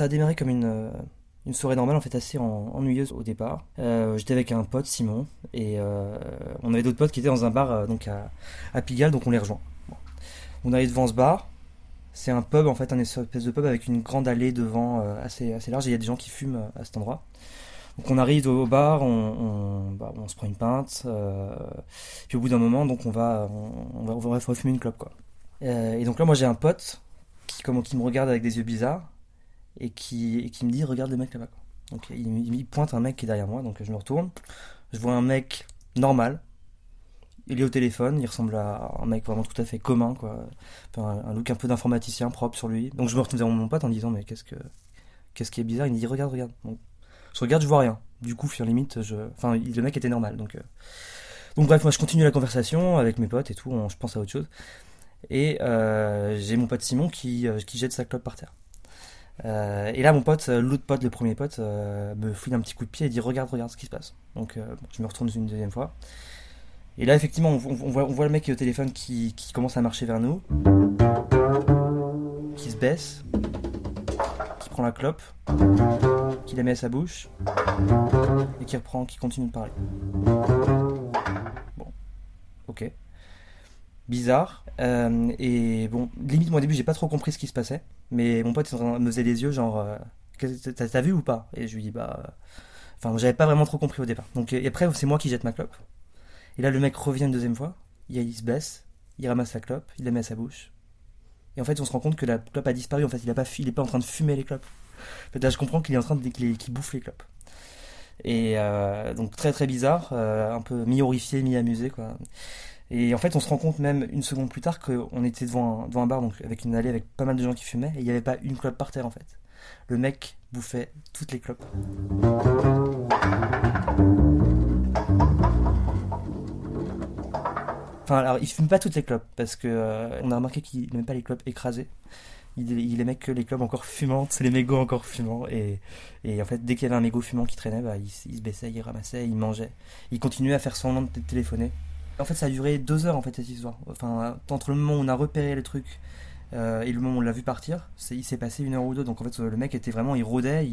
ça a démarré comme une, euh, une soirée normale, en fait assez en- ennuyeuse au départ. Euh, J'étais avec un pote, Simon, et euh, on avait d'autres potes qui étaient dans un bar donc à, Pigalle, donc on les rejoint. On arrive devant ce bar. C'est un pub, en fait, un espèce de pub avec une grande allée devant assez, assez large, et il y a des gens qui fument à cet endroit. Donc on arrive au bar, bah, on se prend une pinte, puis au bout d'un moment, donc on va, on, va, va une clope, quoi. Et donc là, moi j'ai un pote qui, comment, qui me regarde avec des yeux bizarres et qui, me dit regarde le mec là-bas. Donc il, il- pointe un mec qui est derrière moi, donc je me retourne. Je vois un mec normal. Il est au téléphone, il ressemble à un mec vraiment tout à fait commun, quoi. Un, look un peu d'informaticien propre sur lui. Donc je me retourne vers mon pote en disant mais qu'est-ce que qu'est-ce qui est bizarre? Il me dit regarde, regarde. Donc, je regarde, je vois rien. Du coup, sur limite, le mec était normal, donc. euh, Donc bref, moi je continue la conversation avec mes potes et tout, je pense à autre chose. Et euh, j'ai mon pote Simon qui, euh, qui jette sa clope par terre. Euh, et là, mon pote, euh, l'autre pote, le premier pote, euh, me fouille un petit coup de pied et dit Regarde, regarde ce qui se passe. Donc, je me retourne une deuxième fois. Et là, effectivement, on, voit, le mec qui est au téléphone qui commence à marcher vers nous, qui se baisse, qui prend la clope, qui la met à sa bouche, et qui reprend, qui continue de parler. Bon, ok. Bizarre. Euh, et bon, limite, moi au début, j'ai pas trop compris ce qui se passait. Mais mon pote me faisait des yeux, genre, euh, t'as vu ou pas? Et je lui dis, bah. euh, Enfin, j'avais pas vraiment trop compris au départ. Donc, et après, c'est moi qui jette ma clope. Et là, le mec revient une deuxième fois. Il, se baisse, il ramasse la clope, il la met à sa bouche. Et en fait, on se rend compte que la clope a disparu. En fait, il, a pas, il est pas en train de fumer les clopes. En fait, là, je comprends qu'il est en train de qu'il bouffe les clopes. Et donc, très très bizarre, un peu mi-horrifié, mi-amusé, quoi. Et en fait, on se rend compte même une seconde plus tard qu'on était devant un, bar, donc avec une allée avec pas mal de gens qui fumaient, et il n'y avait pas une clope par terre en fait. Le mec bouffait toutes les clopes. Enfin, alors il fume pas toutes les clopes parce que euh, on a remarqué qu'il n'aime pas les clopes écrasées. Il, aimait que les clopes encore fumantes, les mégots encore fumants. Et, en fait, dès qu'il y avait un mégot fumant qui traînait, bah, il, il se baissait, il ramassait, il mangeait. Il continuait à faire semblant de t- téléphoner. En fait, ça a duré deux heures en fait cette histoire. Enfin, entre le moment où on a repéré le truc euh, et le moment où on l'a vu partir, il s'est passé une heure ou deux. Donc en fait, le mec était vraiment, il rôdait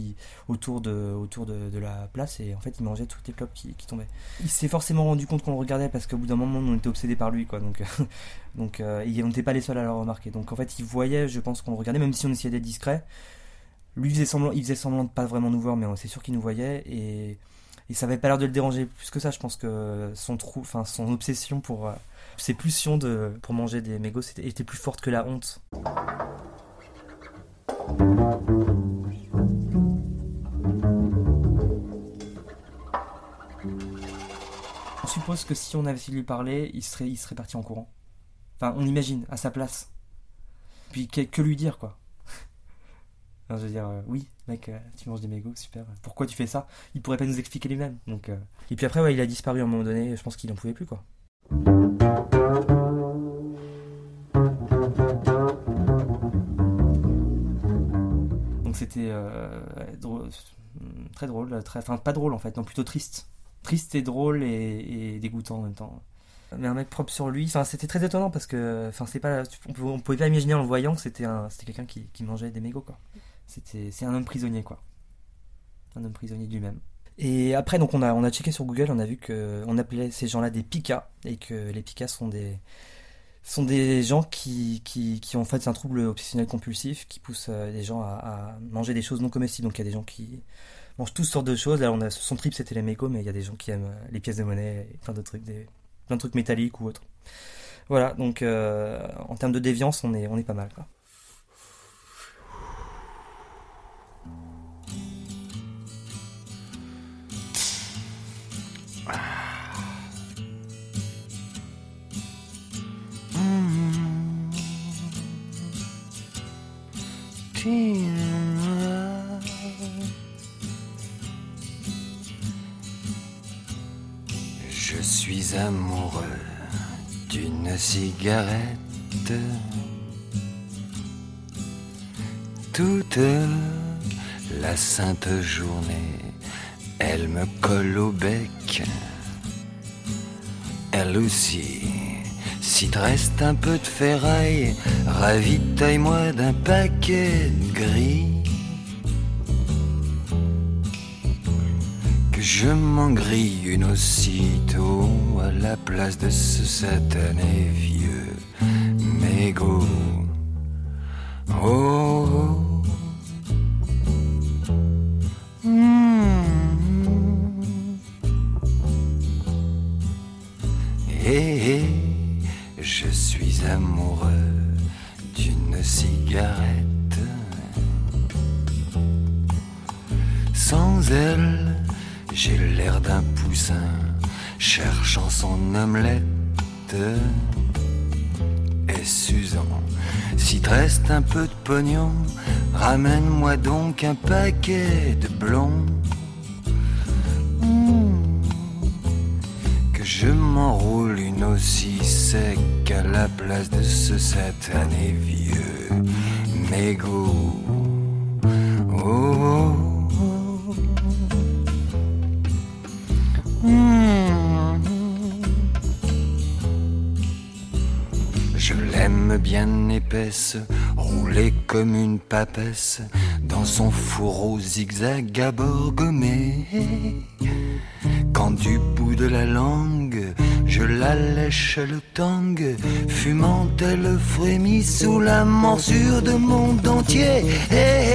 autour, de, autour de, la place et en fait, il mangeait toutes les clopes qui, qui tombaient. Il s'est forcément rendu compte qu'on le regardait parce qu'au bout d'un moment, on était obsédé par lui, quoi. Donc, donc euh, on n'était pas les seuls à le remarquer. Donc en fait, il voyait, je pense qu'on le regardait, même si on essayait d'être discret. Lui il faisait semblant, il faisait de pas vraiment nous voir, mais c'est sûr qu'il nous voyait et, et ça avait pas l'air de le déranger plus que ça. Je pense que son trou, enfin son obsession pour euh, ses pulsions de pour manger des mégots était plus forte que la honte. On suppose que si on avait de lui parler, il serait, il parti en courant. Enfin, on imagine, à sa place. Puis que, que lui dire, quoi. Je veux dire, euh, oui, mec, euh, tu manges des mégots, super. Pourquoi tu fais ça? Il pourrait pas nous expliquer lui-même. Donc, euh, Et puis après, ouais, il a disparu à un moment donné, je pense qu'il en pouvait plus, quoi. Donc c'était euh, drôle- très drôle, très, enfin pas drôle en fait, non plutôt triste. Triste et drôle et, et dégoûtant en même temps. Mais un mec propre sur lui, enfin c'était très étonnant parce que, enfin c'est pas, on pouvait, on pouvait pas imaginer en le voyant que c'était un, c'était quelqu'un qui, qui mangeait des mégots quoi. C'est un homme prisonnier quoi, un homme prisonnier de lui-même. Et après donc on a, on a checké sur Google, on a vu que on appelait ces gens-là des picas et que les picas sont des, sont des gens qui, qui, qui ont en fait un trouble obsessionnel compulsif qui pousse euh, les gens à, manger des choses non comestibles. Donc il y a des gens qui mangent toutes sortes de choses. Là on a son trip c'était les mégots, mais il y a des gens qui aiment euh, les pièces de monnaie et plein d'autres trucs, des, plein de trucs métalliques ou autres. Voilà, donc euh, en termes de déviance, on est, on est pas mal quoi. Je suis amoureux d'une cigarette. Toute la sainte journée, elle me colle au bec. Elle aussi, s'il te reste un peu de ferraille, ravitaille-moi d'un paquet de gris. Que je m'en grille une aussitôt à la place de ce satané vieux mégot. Oh! oh. Hmm. Eh, eh je suis amoureux d'une cigarette. Sans elle, j'ai l'air d'un poussin cherchant son omelette. Et Suzanne, si te reste un peu de pognon, ramène-moi donc un paquet de blonds. Je m'enroule une aussi sec à la place de ce satané vieux mégot. Oh. Hmm. Je l'aime bien épaisse, roulée comme une papesse, dans son fourreau zigzag à bord. Du bout de la langue, je la lèche le tang, fumant elle frémit sous la morsure de mon dentier. Eh.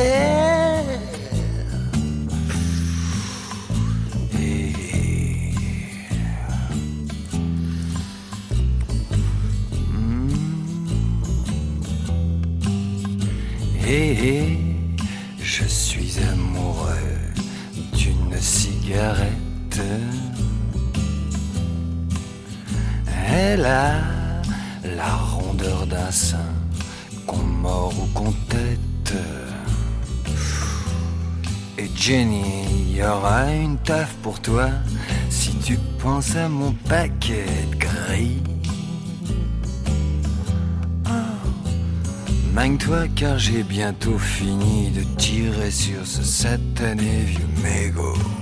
Eh. Et je suis amoureux d'une cigarette. Elle a la rondeur d'un sein, qu'on mord ou qu'on tête. Et Jenny, y aura une taf pour toi si tu penses à mon paquet de gris. Magne-toi car j'ai bientôt fini de tirer sur ce satané vieux mégot.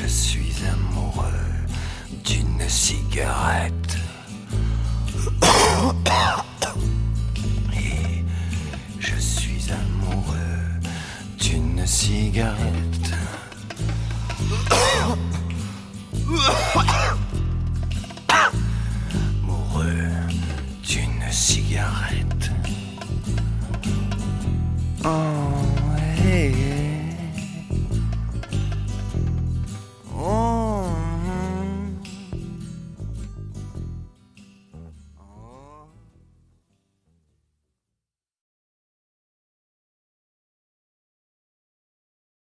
je suis amoureux d'une cigarette. Je suis amoureux d'une cigarette. Amoureux d'une cigarette. Oh.